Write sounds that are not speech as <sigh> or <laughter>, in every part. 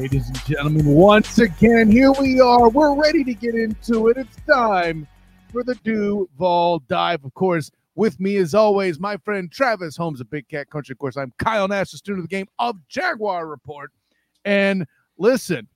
Ladies and gentlemen, once again, here we are. We're ready to get into it. It's time for the Duval Dive. Of course, with me as always, my friend Travis Holmes of Big Cat Country. Of course, I'm Kyle Nash, the student of the game of Jaguar Report. And listen,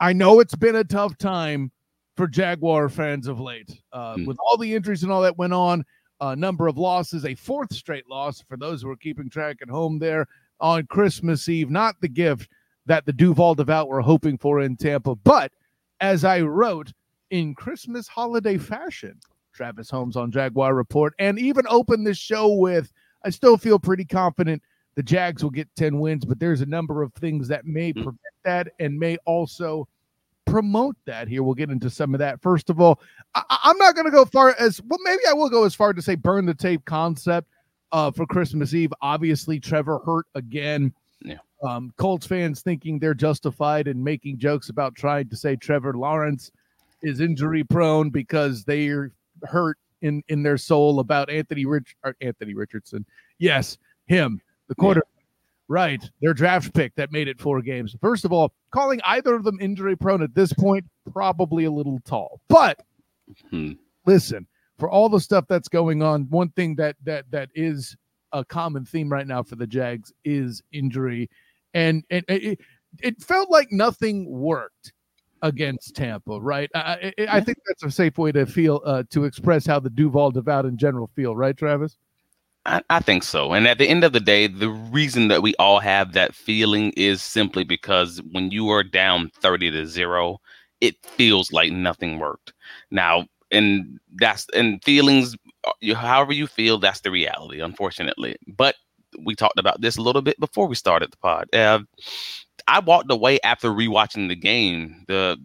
I know it's been a tough time for Jaguar fans of late. Uh, mm. With all the injuries and all that went on, a number of losses, a fourth straight loss for those who are keeping track at home there on Christmas Eve. Not the gift that the Duval Devout were hoping for in Tampa. But as I wrote in Christmas holiday fashion, Travis Holmes on Jaguar Report, and even open this show with, I still feel pretty confident the Jags will get 10 wins, but there's a number of things that may mm-hmm. prevent that and may also promote that. Here, we'll get into some of that. First of all, I- am not going to go far as well, maybe I will go as far to say burn the tape concept uh, for Christmas Eve. Obviously, Trevor hurt again. Um, Colts fans thinking they're justified in making jokes about trying to say Trevor Lawrence is injury prone because they're hurt in in their soul about Anthony Rich Anthony Richardson. Yes, him, the quarter. Yeah. Right, their draft pick that made it four games. First of all, calling either of them injury prone at this point probably a little tall. But hmm. listen, for all the stuff that's going on, one thing that that that is a common theme right now for the Jags is injury, and and it, it felt like nothing worked against Tampa, right? I, I, I think that's a safe way to feel uh, to express how the Duval Devout in general feel, right, Travis? I, I, think so. And at the end of the day, the reason that we all have that feeling is simply because when you are down 30 to zero, it feels like nothing worked. Now, and that's and feelings uh, however you feel that's the reality unfortunately but we talked about this a little bit before we started the pod. Uh, i walked away after rewatching the game the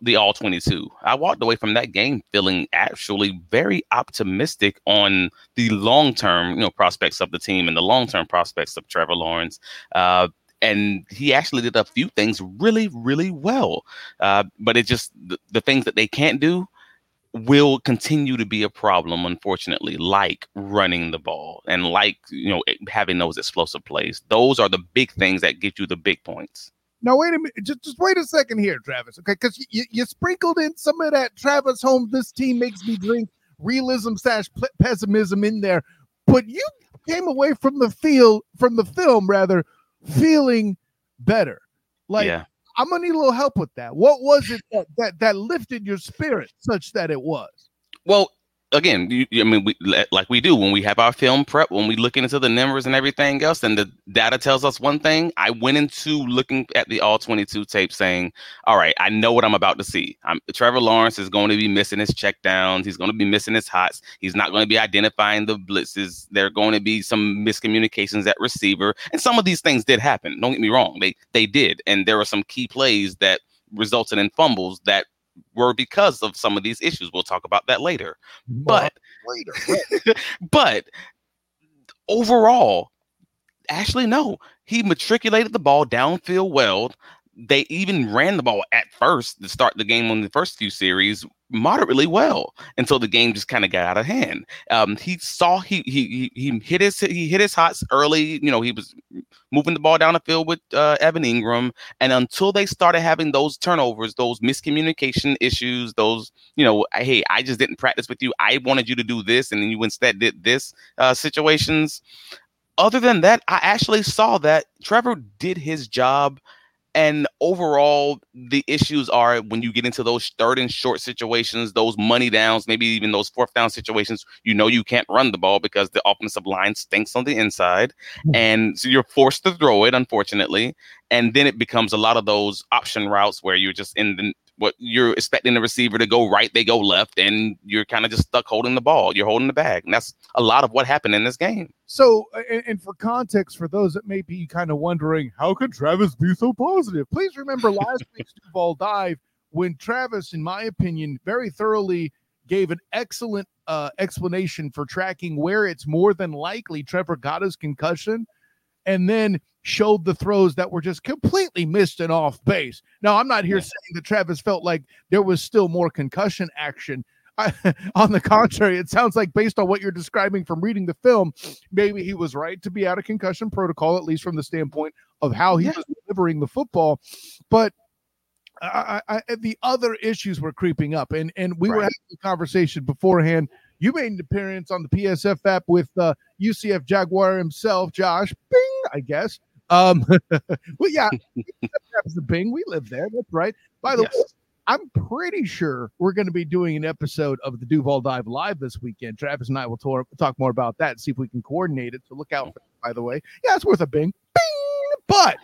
the, all 22 i walked away from that game feeling actually very optimistic on the long term you know prospects of the team and the long term prospects of trevor lawrence. Uh, and he actually did a few things really really well. Uh, but it just the, the things that they can't do will continue to be a problem, unfortunately, like running the ball and like you know having those explosive plays. Those are the big things that get you the big points. Now wait a minute, just, just wait a second here, Travis. Okay, because you, you sprinkled in some of that Travis Holmes. This team makes me drink realism slash pessimism in there, but you came away from the field from the film rather feeling better. Like yeah. I'm gonna need a little help with that. What was it that that, that lifted your spirit such that it was? Well, again, you, I mean, we like we do when we have our film prep, when we look into the numbers and everything else, and the data tells us one thing. I went into looking at the all 22 tape, saying, "All right, I know what I'm about to see. I'm, Trevor Lawrence is going to be missing his checkdowns. He's going to be missing his hots. He's not going to be identifying the blitzes. There are going to be some miscommunications at receiver, and some of these things did happen. Don't get me wrong; they they did, and there were some key plays that resulted in fumbles that were because of some of these issues. We'll talk about that later. But later, <laughs> but overall, actually, no, he matriculated the ball downfield well they even ran the ball at first to start the game on the first few series moderately well until the game just kind of got out of hand. Um, he saw he he he hit his he hit his hots early. You know he was moving the ball down the field with uh, Evan Engram, and until they started having those turnovers, those miscommunication issues, those you know, hey, I just didn't practice with you. I wanted you to do this, and then you instead did this uh, situations. Other than that, I actually saw that Trevor did his job and overall, the issues are when you get into those third and short situations, those money downs, maybe even those fourth down situations, you know you can't run the ball because the offensive line stinks on the inside. Hmm. And so you're forced to throw it, unfortunately. And then it becomes a lot of those option routes where you're just in the what you're expecting the receiver to go right, they go left, and you're kind of just stuck holding the ball. You're holding the bag. And that's a lot of what happened in this game. So, and, and for context, for those that may be kind of wondering, how could Travis be so positive? Please remember last <laughs> week's Duval dive when Travis, in my opinion, very thoroughly gave an excellent uh, explanation for tracking where it's more than likely Trevor got his concussion. And then showed the throws that were just completely missed and off base. Now, I'm not here yeah. saying that Travis felt like there was still more concussion action. I, <laughs> on the contrary, it sounds like based on what you're describing from reading the film, maybe he was right to be out of concussion protocol, at least from the standpoint of how he yeah. was delivering the football. But I, I, the other issues were creeping up, and and we right. were having a conversation beforehand. You made an appearance on the PSF app with uh, UCF Jaguar himself, Josh. Bing, I guess. Um, <laughs> well, yeah, <laughs> that's the Bing. We live there. That's right. By the yes. way, I'm pretty sure we're going to be doing an episode of the Duval Dive live this weekend. Travis and I will talk, talk more about that and see if we can coordinate it. So look out for that, by the way. Yeah, it's worth a bing. Bing. But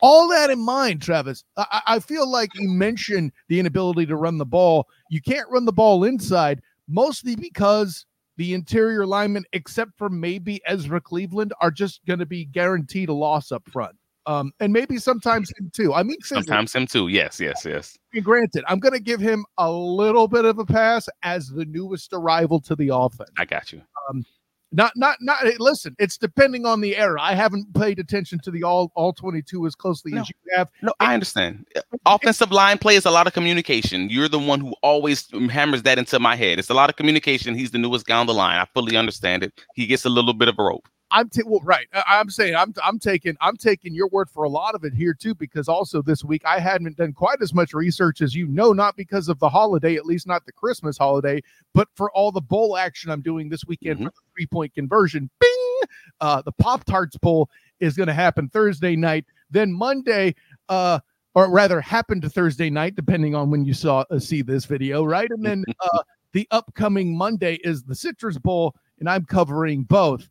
all that in mind, Travis, I, I feel like you mentioned the inability to run the ball. You can't run the ball inside, mostly because the interior linemen, except for maybe Ezra Cleveland, are just going to be guaranteed a loss up front. Um, and maybe sometimes him too. I mean, sometimes him too. Yes, yes, yes. Granted, I'm going to give him a little bit of a pass as the newest arrival to the offense. I got you. Um, not, not, not. Listen, it's depending on the era. I haven't paid attention to the all all 22 as closely no, as you have. No, I understand. Offensive line play is a lot of communication. You're the one who always hammers that into my head. It's a lot of communication. He's the newest guy on the line. I fully understand it. He gets a little bit of a rope. I'm t- well, right. I- am saying I'm I'm taking I'm taking your word for a lot of it here too, because also this week I hadn't done quite as much research as you know, not because of the holiday, at least not the Christmas holiday, but for all the bowl action I'm doing this weekend mm-hmm. for the three point conversion. Bing! Uh, the Pop Tarts Bowl is going to happen Thursday night. Then Monday, uh, or rather, happened to Thursday night, depending on when you saw uh, see this video, right? And then uh, the upcoming Monday is the Citrus Bowl, and I'm covering both.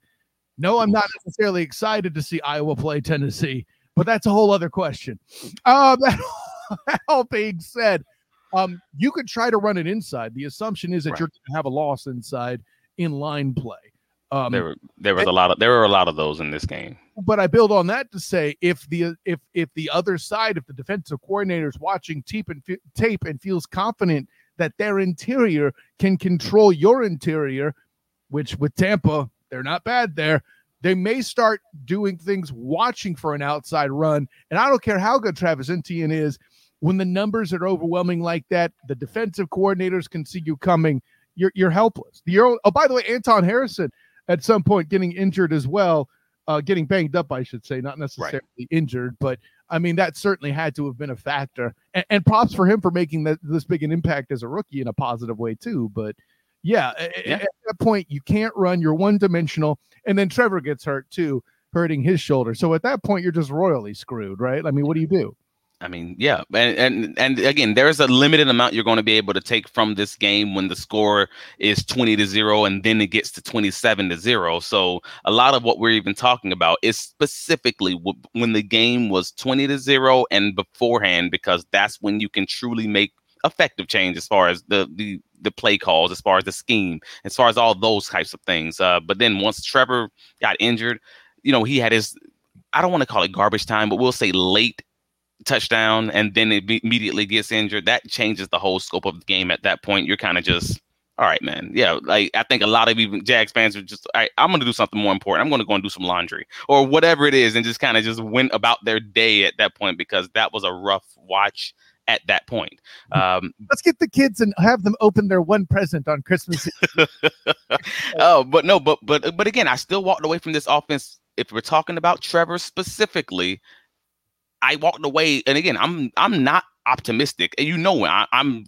No, I'm not necessarily excited to see Iowa play Tennessee, but that's a whole other question. Um, <laughs> that all being said, um, you could try to run it inside. The assumption is that right. you're going to have a loss inside in line play. Um, there were there was and, a lot of there were a lot of those in this game. But I build on that to say if the if if the other side, if the defensive coordinator is watching tape and tape and feels confident that their interior can control your interior, which with Tampa they're not bad there. They may start doing things watching for an outside run. And I don't care how good Travis Etienne is, when the numbers are overwhelming like that, the defensive coordinators can see you coming. You're you're helpless. You're, oh, by the way, Anton Harrison at some point getting injured as well, uh, getting banged up, I should say, not necessarily right. injured, but I mean that certainly had to have been a factor. And, and props for him for making that this big an impact as a rookie in a positive way too. But yeah, yeah. At, that point, you can't run. You're one dimensional. And then Trevor gets hurt too, hurting his shoulder. So at that point, you're just royally screwed, right? I mean, what do you do? I mean, yeah, and and and again, there's a limited amount you're going to be able to take from this game when the score is 20 to 0 and then it gets to 27 to 0. So, a lot of what we're even talking about is specifically w- when the game was 20 to 0 and beforehand because that's when you can truly make effective change as far as the the the play calls, as far as the scheme, as far as all those types of things. Uh, but then once Trevor got injured, you know, he had his I don't want to call it garbage time, but we'll say late touchdown, and then it immediately gets injured. That changes the whole scope of the game. At that point, you're kind of just all right, man. Yeah, like I think a lot of even Jags fans are just, right, I'm gonna do something more important. I'm gonna go and do some laundry or whatever it is, and just kind of just went about their day at that point because that was a rough watch at that point. Um, Let's get the kids and have them open their one present on Christmas. <laughs> oh, but no, but but but again, I still walked away from this offense. If we're talking about Trevor specifically, I walked away, and again, I'm I'm not optimistic, and you know, I, am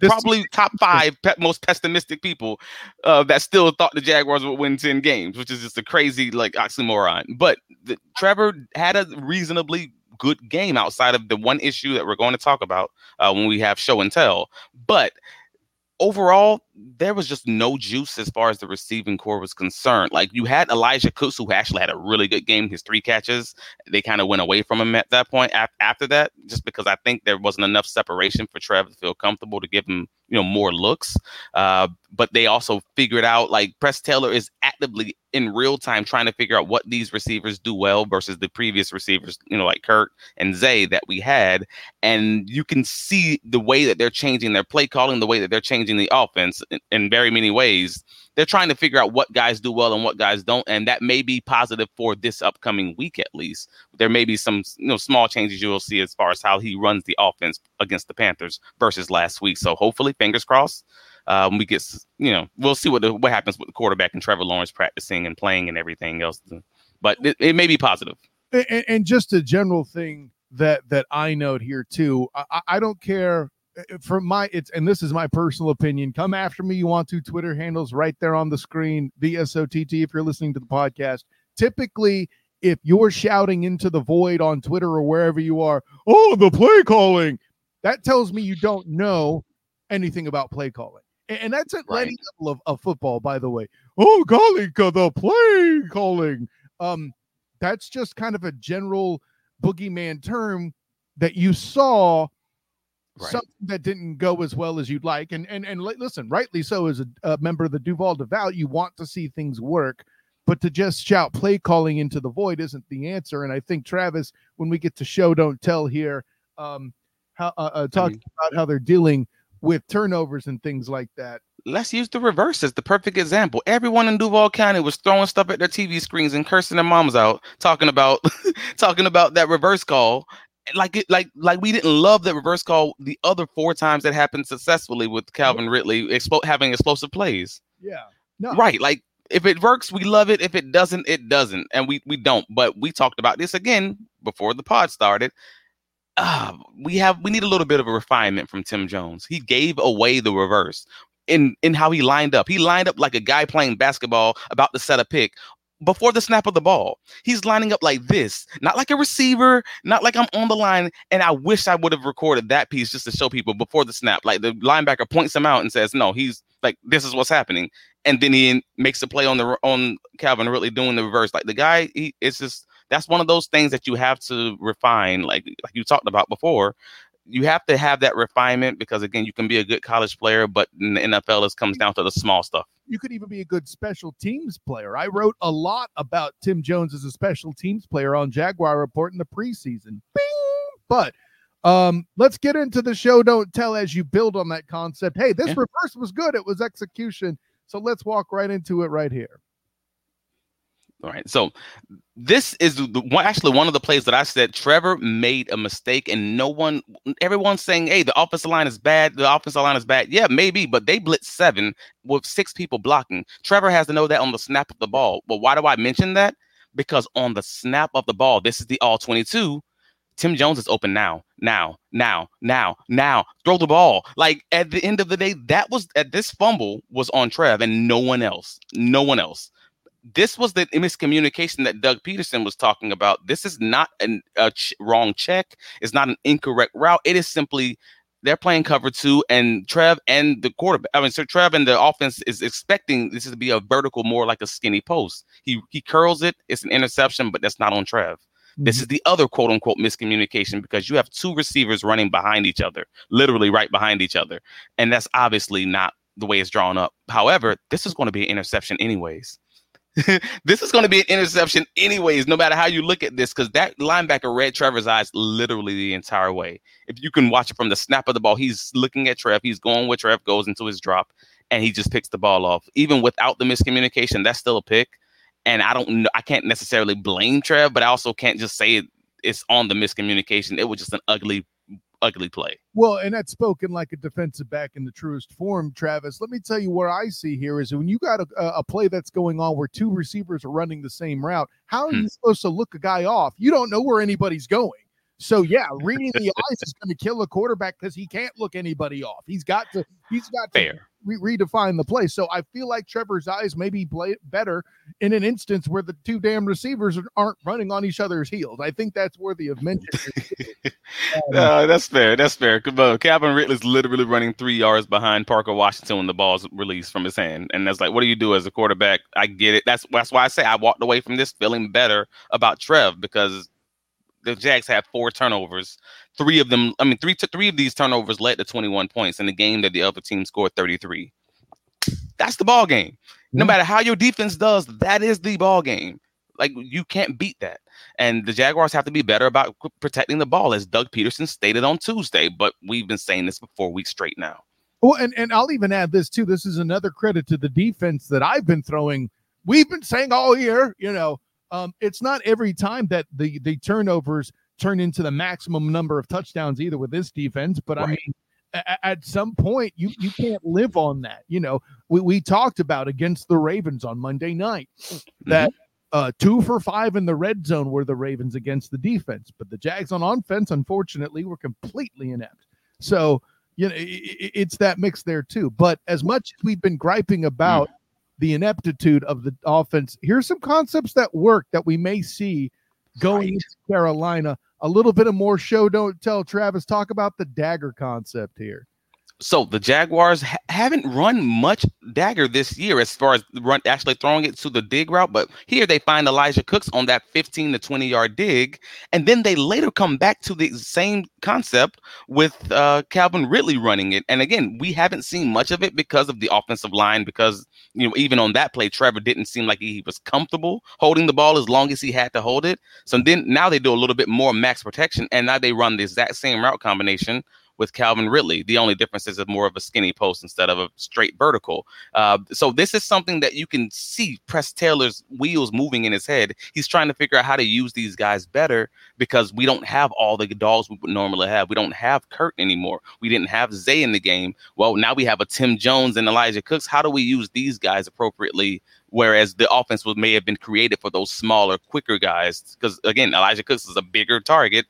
probably top five pe- most pessimistic people uh, that still thought the Jaguars would win 10 games, which is just a crazy like oxymoron. But the, Trevor had a reasonably good game outside of the one issue that we're going to talk about uh, when we have show and tell. But overall, there was just no juice as far as the receiving corps was concerned. Like you had Elijah Cooks, who actually had a really good game, his three catches. They kind of went away from him at that point. After that, just because I think there wasn't enough separation for Trev to feel comfortable to give him, you know, more looks. Uh, but they also figured out like Press Taylor is actively in real time trying to figure out what these receivers do well versus the previous receivers, you know, like Kirk and Zay that we had. And you can see the way that they're changing their play calling, the way that they're changing the offense in, very many ways. They're trying to figure out what guys do well and what guys don't. And that may be positive for this upcoming week at least. There may be some, you know, small changes you will see as far as how he runs the offense against the Panthers versus last week. So hopefully, fingers crossed, um, we get you know we'll see what the, what happens with the quarterback and Trevor Lawrence practicing and playing and everything else. But it, it may be positive. And, and just a general thing that that I note here too. I, I don't care from my it's and this is my personal opinion. Come after me, you want to. Twitter handles right there on the screen. The VSOTT if you're listening to the podcast. Typically, if you're shouting into the void on Twitter or wherever you are, oh, the play calling, that tells me you don't know anything about play calling. And that's at right. any level of, of football, by the way. Oh, golly, the play calling. Um, that's just kind of a general boogeyman term that you saw right. something that didn't go as well as you'd like. And and and listen, rightly so, as a, a member of the Duval Devout, you want to see things work. But to just shout play calling into the void isn't the answer. And I think Travis, when we get to show don't tell here, um, how uh, uh talking I mean, about how they're dealing with turnovers and things like that. Let's use the reverse as the perfect example. Everyone in Duval County was throwing stuff at their TV screens and cursing their moms out, talking about <laughs> talking about that reverse call. Like it, like like we didn't love that reverse call the other four times that happened successfully with Calvin Ridley expo- having explosive plays. Yeah. No. Right. Like if it works, we love it. If it doesn't, it doesn't. And we we don't. But we talked about this again before the pod started uh, we have we need a little bit of a refinement from Tim Jones. He gave away the reverse in in how he lined up. He lined up like a guy playing basketball about to set a pick before the snap of the ball. He's lining up like this, not like a receiver, not like I'm on the line. And I wish I would have recorded that piece just to show people before the snap. Like the linebacker points him out and says, "No, he's like this is what's happening," and then he makes a play on the on Calvin Ridley doing the reverse. Like the guy, he it's just that's one of those things that you have to refine, like like you talked about before. You have to have that refinement because again, you can be a good college player, but in the NFL, it comes down to the small stuff. You could even be a good special teams player. I wrote a lot about Tim Jones as a special teams player on Jaguar Report in the preseason. Bing! But um, let's get into the show. Don't tell as you build on that concept. Hey, this yeah. reverse was good. It was execution. So let's walk right into it right here. All right. So this is the one actually one of the plays that I said Trevor made a mistake, and no one, everyone's saying, "Hey, the offensive line is bad. The offensive line is bad." Yeah, maybe, but they blitz seven with six people blocking. Trevor has to know that on the snap of the ball. But why do I mention that? Because on the snap of the ball, this is the all twenty-two. Tim Jones is open now, now, now, now, now. Throw the ball. Like at the end of the day, that was at this fumble was on Trev and no one else. No one else this was the miscommunication that Doug Pederson was talking about. This is not an, a ch- wrong check. It's not an incorrect route. It is simply they're playing cover two, and Trev and the quarterback. I mean, so Trev and the offense is expecting this to be a vertical, more like a skinny post. He he curls it. It's an interception, but that's not on Trev. Mm-hmm. This is the other quote unquote miscommunication because you have two receivers running behind each other, literally right behind each other, and that's obviously not the way it's drawn up. However, this is going to be an interception anyways. <laughs> this is going to be an interception anyways, no matter how you look at this, because that linebacker read Trevor's eyes literally the entire way. If you can watch it from the snap of the ball, he's looking at Trev, he's going where Trev goes into his drop, and he just picks the ball off. Even without the miscommunication, that's still a pick. And I don't know, I can't necessarily blame Trev, but I also can't just say it, it's on the miscommunication. It was just an ugly ugly play. Well, and that's spoken like a defensive back in the truest form, Travis. Let me tell you where I see here is when you got a, a play that's going on where two receivers are running the same route, how are hmm. you supposed to look a guy off? You don't know where anybody's going. So yeah, reading the <laughs> eyes is going to kill a quarterback because he can't look anybody off. He's got to. He's got to Fair re- redefine the play. So I feel like Trevor's eyes maybe play better in an instance where the two damn receivers aren't running on each other's heels. I think that's worthy of mention. <laughs> uh, that's fair. That's fair. Calvin Ridley's literally running three yards behind Parker Washington when the ball's released from his hand, and that's like, what do you do as a quarterback? I get it. That's that's why I say I walked away from this feeling better about Trev because the Jags had four turnovers. Three of them, I mean, three to three of these turnovers led to 21 points in the game that the other team scored 33. That's the ball game. No mm-hmm. matter how your defense does, that is the ball game. Like you can't beat that. And the Jaguars have to be better about protecting the ball, as Doug Pederson stated on Tuesday. But we've been saying this for four weeks straight now. Well, and, and I'll even add this too. This is another credit to the defense that I've been throwing. We've been saying all year, you know, um, it's not every time that the the turnovers turn into the maximum number of touchdowns either with this defense, but right. I mean at some point you you can't live on that you know we, we talked about against the ravens on monday night that Uh, two for five in the red zone were the Ravens against the defense, but the Jags on offense, unfortunately, were completely inept. So, you know, it, it's that mix there too. But as much as we've been griping about mm. The ineptitude of the offense, here's some concepts that work that we may see going right. into Carolina. A little bit of more show, don't tell. Travis, talk about the dagger concept here so the Jaguars ha- haven't run much dagger this year as far as run actually throwing it to the dig route, but here they find Elijah Cooks on that 15 to 20 yard dig, and then they later come back to the same concept with uh, Calvin Ridley running it. And again, we haven't seen much of it because of the offensive line, because you know even on that play, Trevor didn't seem like he was comfortable holding the ball as long as he had to hold it. So then now they do a little bit more max protection, and now they run the exact same route combination with Calvin Ridley. The only difference is more of a skinny post instead of a straight vertical. Uh, so this is something that you can see Press Taylor's wheels moving in his head. He's trying to figure out how to use these guys better because we don't have all the dogs we would normally have. We don't have Kirk anymore. We didn't have Zay in the game. Well, now we have a Tim Jones and Elijah Cooks. How do we use these guys appropriately whereas the offense was may have been created for those smaller, quicker guys. Because again, Elijah Cooks is a bigger target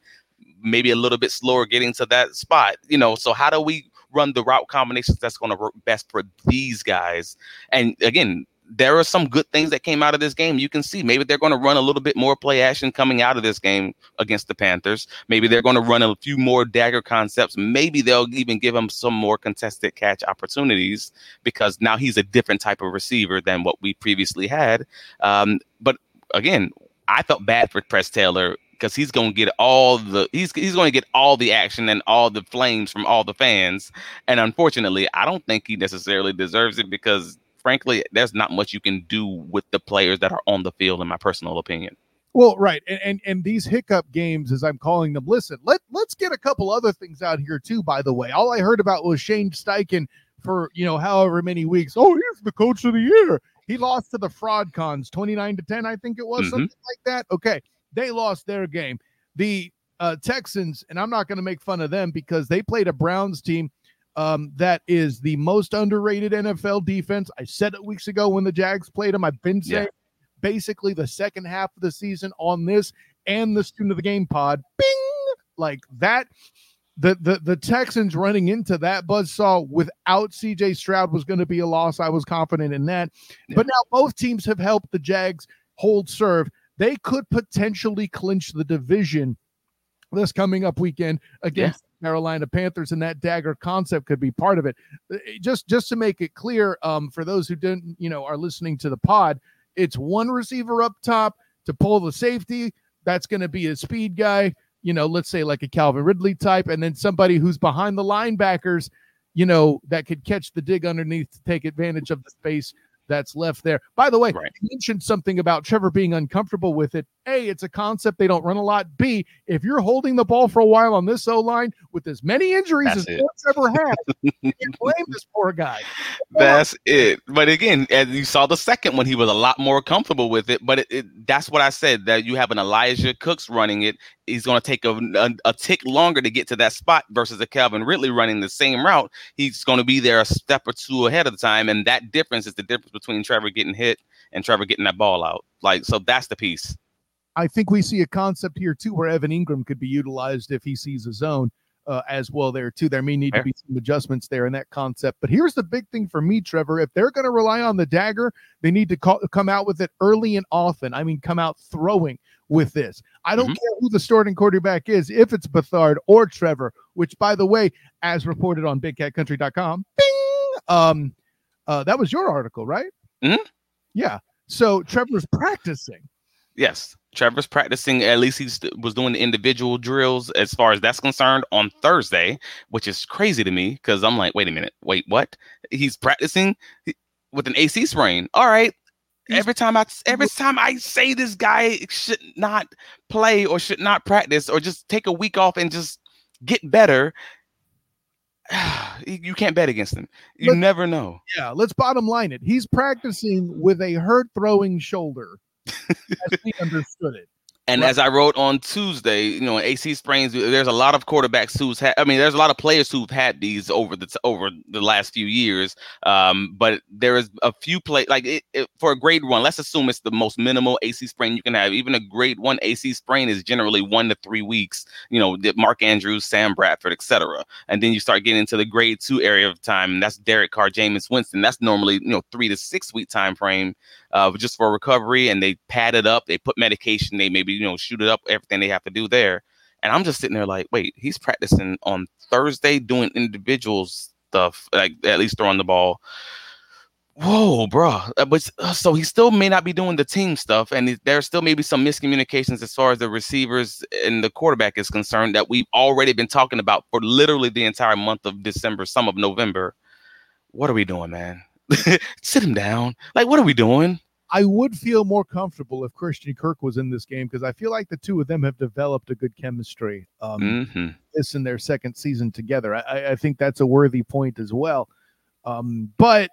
maybe a little bit slower getting to that spot. You know, so how do we run the route combinations that's going to work best for these guys? And again, there are some good things that came out of this game. You can see maybe they're going to run a little bit more play action coming out of this game against the Panthers. Maybe they're going to run a few more dagger concepts. Maybe they'll even give him some more contested catch opportunities because now he's a different type of receiver than what we previously had. Um, but again, I felt bad for Press Taylor because he's going to get all the he's he's going to get all the action and all the flames from all the fans. And unfortunately, I don't think he necessarily deserves it because frankly, there's not much you can do with the players that are on the field, in my personal opinion. Well, right, and, and and these hiccup games, as I'm calling them. Listen, let let's get a couple other things out here too. By the way, all I heard about was Shane Steichen for you know however many weeks. Oh, he's the coach of the year. He lost to the fraud cons, 29 to 10, I think it was, mm-hmm. something like that. Okay. They lost their game. The uh, Texans, and I'm not going to make fun of them because they played a Browns team um, that is the most underrated NFL defense. I said it weeks ago when the Jags played them. I've been saying yeah. basically the second half of the season on this and the student of the game pod. Bing! Like that. The, the the Texans running into that buzzsaw without CJ Stroud was going to be a loss. I was confident in that. Yeah. But now both teams have helped the Jags hold serve they could potentially clinch the division this coming up weekend against yeah. Carolina Panthers, and that dagger concept could be part of it. Just just to make it clear, um, for those who didn't, you know, are listening to the pod, it's one receiver up top to pull the safety. That's going to be a speed guy, you know, let's say like a Calvin Ridley type, and then somebody who's behind the linebackers, you know, that could catch the dig underneath to take advantage of the space that's left there. By the way, right. you mentioned something about Trevor being uncomfortable with it. A, it's a concept they don't run a lot. B, if you're holding the ball for a while on this O line with as many injuries that's as Trevor has, <laughs> you blame this poor guy. That's it. But again, as you saw the second one, he was a lot more comfortable with it. But it, it, that's what I said that you have an Elijah Cooks running it. He's going to take a, a, a tick longer to get to that spot versus a Calvin Ridley running the same route. He's going to be there a step or two ahead of the time, and that difference is the difference between Trevor getting hit and Trevor getting that ball out. Like so, that's the piece. I think we see a concept here too where Evan Engram could be utilized if he sees a zone uh, as well there too. There may need to be some adjustments there in that concept. But here's the big thing for me, Trevor. If they're going to rely on the dagger, they need to call, come out with it early and often. I mean, come out throwing with this. I don't mm-hmm. care who the starting quarterback is, if it's Beathard or Trevor, which by the way, as reported on BigCatCountry.com, bing, um, uh, that was your article, right? Mm-hmm. Yeah. So Trevor's practicing. Yes. Trevor's practicing. At least he was doing the individual drills as far as that's concerned on Thursday, which is crazy to me because I'm like, wait a minute, wait, what? He's practicing with an AC sprain. All right. Every time I every time I say this guy should not play or should not practice or just take a week off and just get better, <sighs> you can't bet against him. You let's, never know. Yeah, let's bottom line it. He's practicing with a hurt throwing shoulder, as we <laughs> understood it. And Right. as I wrote on Tuesday, you know, AC sprains. There's a lot of quarterbacks who's had. I mean, there's a lot of players who've had these over the over the last few years. Um, but there is a few play like it, it, for a grade one. Let's assume it's the most minimal AC sprain you can have. Even a grade one AC sprain is generally one to three weeks. You know, Mark Andrews, Sam Bradford, etc. And then you start getting into the grade two area of time, and that's Derek Carr, Jameis Winston. That's normally you know three to six week time frame uh, just for recovery, and they pad it up. They put medication. They maybe you know shoot it up. Everything they have to do there. And I'm just sitting there like, wait, he's practicing on Thursday doing individual stuff, like at least throwing the ball. Whoa, bro! Uh, But uh, so he still may not be doing the team stuff, and he- there's still maybe some miscommunications as far as the receivers and the quarterback is concerned that we've already been talking about for literally the entire month of December, some of November. What are we doing, man? <laughs> Sit him down. Like, what are we doing? I would feel more comfortable if Christian Kirk was in this game because I feel like the two of them have developed a good chemistry. Um, hmm this in their second season together. I- I, think that's a worthy point as well. Um, but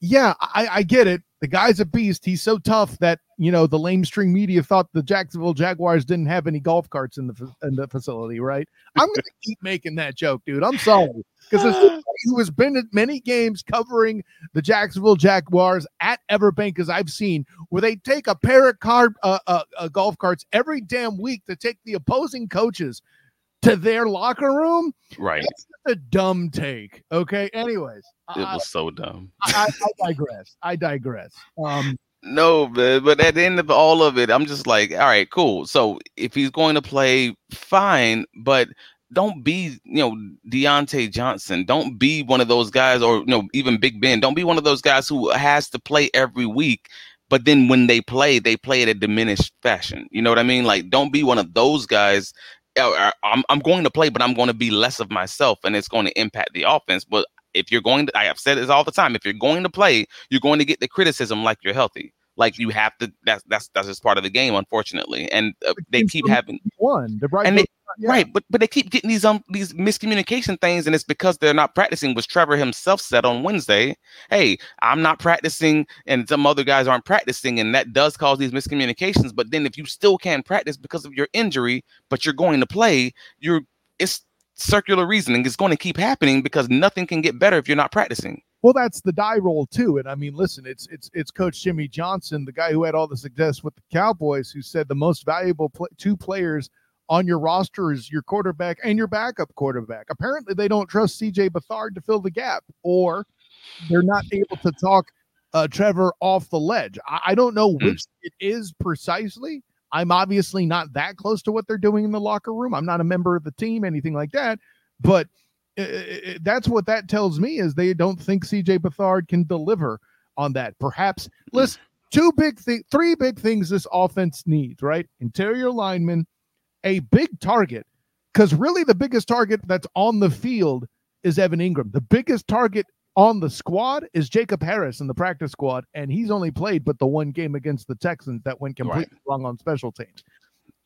yeah, I, I get it. The guy's a beast. He's so tough that you know the lamestream media thought the Jacksonville Jaguars didn't have any golf carts in the in the facility. Right? I'm gonna keep making that joke, dude. I'm sorry because who has been at many games covering the Jacksonville Jaguars at Everbank, as I've seen, where they take a pair of card uh, uh, uh, golf carts every damn week to take the opposing coaches to their locker room. Right. Just a dumb take. Okay. Anyways, It I, was so dumb. I, I digress. I digress. Um, No, man, but at the end of all of it, I'm just like, all right, cool. So if he's going to play, fine, but don't be, you know, Diontae Johnson. Don't be one of those guys, or you know, even Big Ben. Don't be one of those guys who has to play every week. But then when they play, they play it a diminished fashion. You know what I mean? Like, don't be one of those guys. uh, uh, I'm I'm going to play, but I'm going to be less of myself, and it's going to impact the offense. But if you're going to, I have said this all the time. If you're going to play, you're going to get the criticism like you're healthy. Like you have to. That's that's that's just part of the game, unfortunately. And uh, they keep having one. The bright And they- yeah. right, but but they keep getting these um these miscommunication things, and it's because they're not practicing. Which Trevor himself said on Wednesday, "Hey, I'm not practicing, and some other guys aren't practicing, and that does cause these miscommunications. But then if you still can't practice because of your injury, but you're going to play, you're it's circular reasoning. It's going to keep happening because nothing can get better if you're not practicing. Well, that's the die roll too. And I mean, listen, it's it's it's Coach Jimmy Johnson, the guy who had all the success with the Cowboys, who said the most valuable pl- two players on your roster is your quarterback and your backup quarterback. Apparently, they don't trust C.J. Beathard to fill the gap, or they're not able to talk uh, Trevor off the ledge. I, I don't know Hmm. which it is precisely. I'm obviously not that close to what they're doing in the locker room. I'm not a member of the team, anything like that. But uh, uh, that's what that tells me is they don't think CJ Beathard can deliver on that. Perhaps listen, two big thing, three big things this offense needs, right? Interior lineman, a big target, because really the biggest target that's on the field is Evan Engram. The biggest target on the squad is Jacob Harris in the practice squad, and he's only played but the one game against the Texans that went completely wrong on special teams.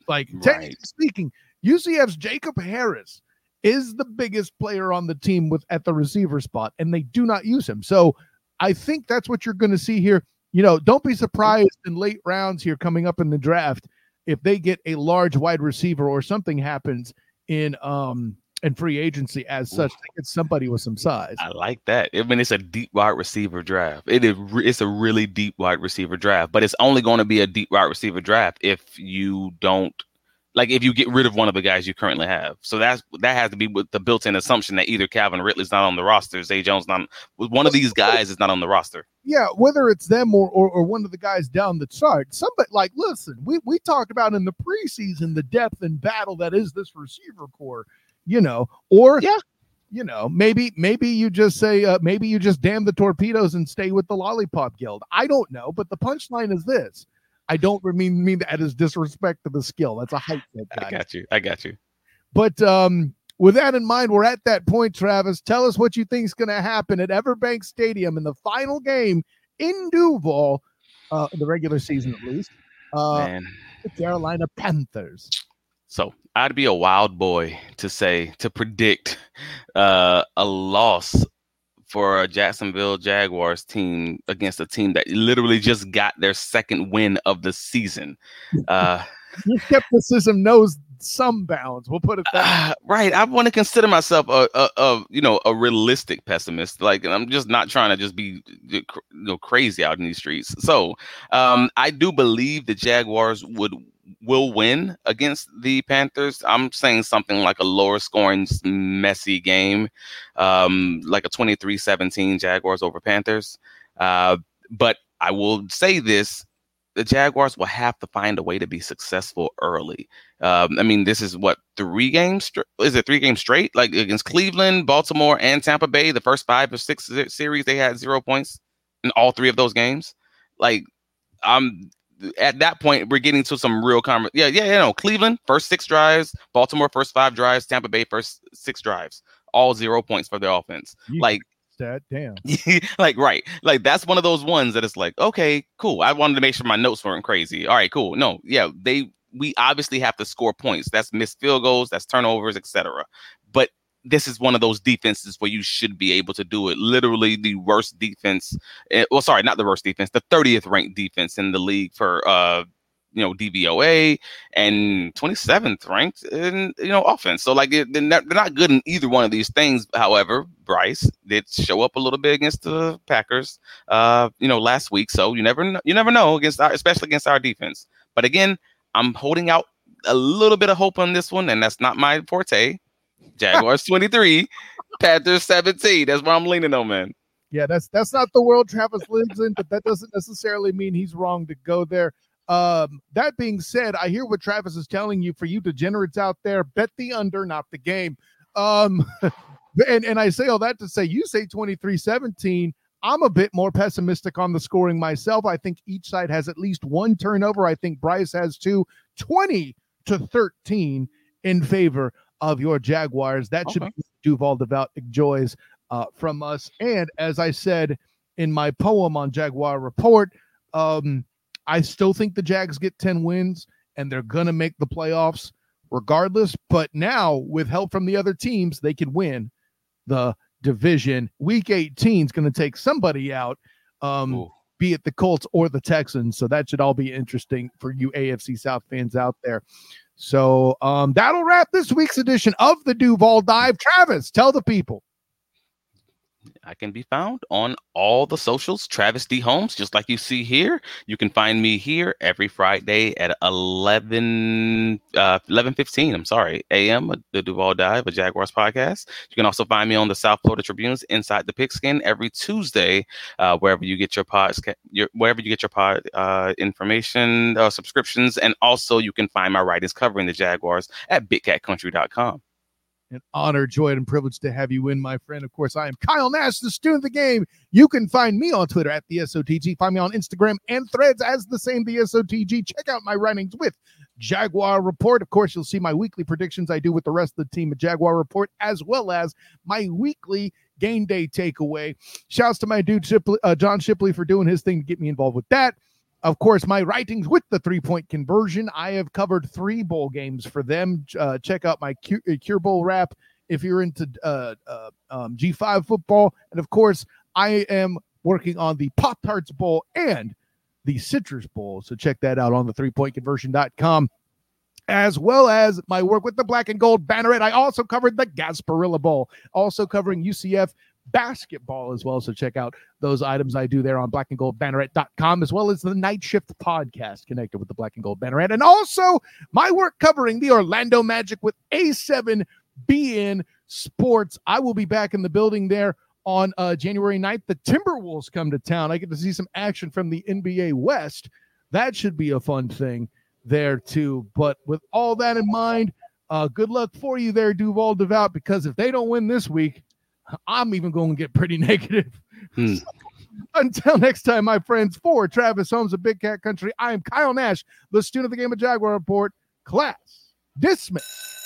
Like technically Right. speaking, UCF's Jacob Harris is the biggest player on the team with at the receiver spot, and they do not use him. So I think that's what you're going to see here. You know, don't be surprised in late rounds here coming up in the draft if they get a large wide receiver or something happens in um in free agency as such. They get somebody with some size. I like that. I mean, it's a deep wide receiver draft. It is. It's a really deep wide receiver draft, but it's only going to be a deep wide receiver draft if you don't like if you get rid of one of the guys you currently have. So that's that has to be with the built-in assumption that either Calvin Ridley's not on the roster, Zay Jones not. One of these guys is not on the roster. yeah, whether it's them or, or or one of the guys down the chart, somebody like listen, we we talked about in the preseason the depth and battle that is this receiver corps, you know, or Yeah. you know, maybe maybe you just say uh, maybe you just damn the torpedoes and stay with the lollipop guild. I don't know, but the punchline is this. I don't mean mean that as disrespect to the skill. That's a hype I got you. I got you. But um, with that in mind, we're at that point, Travis. Tell us what you think is going to happen at Everbank Stadium in the final game in Duval, uh, in the regular season at least. Uh, the Carolina Panthers. So I'd be a wild boy to say to predict uh, a loss for a Jacksonville Jaguars team against a team that literally just got their second win of the season. Uh, <laughs> your skepticism knows some bounds. We'll put it that. Uh, <sighs> right. I want to consider myself a, a, a, you know a realistic pessimist. Like I'm just not trying to just be you know crazy out in these streets. So um, I do believe the Jaguars would will win against the Panthers. I'm saying something like a lower scoring, messy game, um, like a 23-17 Jaguars over Panthers. Uh, but I will say this the Jaguars will have to find a way to be successful early. Um, I mean, this is what three games? Is it three games straight? Like against Cleveland, Baltimore, and Tampa Bay, the first five or six series they had zero points in all three of those games. Like, I'm at that point we're getting to some real conver- Yeah, yeah, you know, Cleveland first six drives, Baltimore first five drives, Tampa Bay first six drives, all zero points for their offense. You, like that. Damn. <laughs> like right. Like that's one of those ones that it's like, okay, cool. I wanted to make sure my notes weren't crazy. All right, cool. No, yeah, they we obviously have to score points. That's missed field goals, that's turnovers, etc. But this is one of those defenses where you should be able to do it. Literally the worst defense. Eh, well, sorry, not the worst defense, the 30th ranked defense in the league for uh you know DVOA and 27th ranked in you know offense. So like they're not, they're not good in either one of these things. However, Bryce did show up a little bit against the Packers, uh, you know, last week. So you never you never know against our, especially against our defense. But again, I'm holding out a little bit of hope on this one, and that's not my forte. Jaguars <laughs> 23, Panthers 17. That's where I'm leaning on, man. Yeah, that's that's not the world Travis lives in, but that doesn't necessarily mean he's wrong to go there. Um, that being said, I hear what Travis is telling you for you degenerates out there, bet the under, not the game. Um, <laughs> and, and I say all that to say you say 23 17. I'm a bit more pessimistic on the scoring myself. I think each side has at least one turnover. I think Bryce has two 20 to 13 in favor of your Jaguars. That should okay. be Duval Devout joys uh, from us. And as I said in my poem on Jaguar Report, um, I still think the Jags get 10 wins and they're going to make the playoffs regardless. But now, with help from the other teams, they can win the division. Week 18 is going to take somebody out, um, be it the Colts or the Texans. So that should all be interesting for you AFC South fans out there. So um, that'll wrap this week's edition of the Duval Dive. Travis, tell the people. I can be found on all the socials, Travis D Holmes, just like you see here. You can find me here every Friday at 11, uh, 11 15, I'm sorry, a.m. The Duval Dive, a Jaguars podcast. You can also find me on the South Florida Tribunes Inside the Pigskin every Tuesday, uh, wherever you get your pods, your, wherever you get your pod uh, information, uh, subscriptions, and also you can find my writings covering the Jaguars at bigcatcountry.com an honor, joy, and privilege to have you in, my friend. Of course, I am Kyle Nash, the student of the game. You can find me on Twitter at the SOTG. Find me on Instagram and threads as the same the SOTG. Check out my writings with Jaguar Report. Of course, you'll see my weekly predictions I do with the rest of the team at Jaguar Report, as well as my weekly game day takeaway. Shouts to my dude Shipley, uh, John Shipley for doing his thing to get me involved with that. Of course, my writings with the three point conversion. I have covered three bowl games for them. Uh, check out my Cure, uh, Cure Bowl wrap if you're into uh, uh, um, G5 football. And of course, I am working on the Pop Tarts Bowl and the Citrus Bowl. So check that out on the three point conversion.com as well as my work with the black and gold banneret. I also covered the Gasparilla Bowl, also covering UCF basketball as well. So check out those items I do there on black and gold banneret.com, as well as the night shift podcast connected with the black and gold banneret. And also my work covering the Orlando Magic with A7BN Sports. I will be back in the building there on uh, January 9th. The Timberwolves come to town. I get to see some action from the NBA West. That should be a fun thing there too. But with all that in mind, uh, good luck for you there, Duval Devout, because if they don't win this week, I'm even going to get pretty <laughs> negative. Hmm. So, <laughs> until next time, my friends, for Travis Holmes of Big Cat Country, I am Kyle Nash, the student of the Game of Jaguar Report. Class dismissed.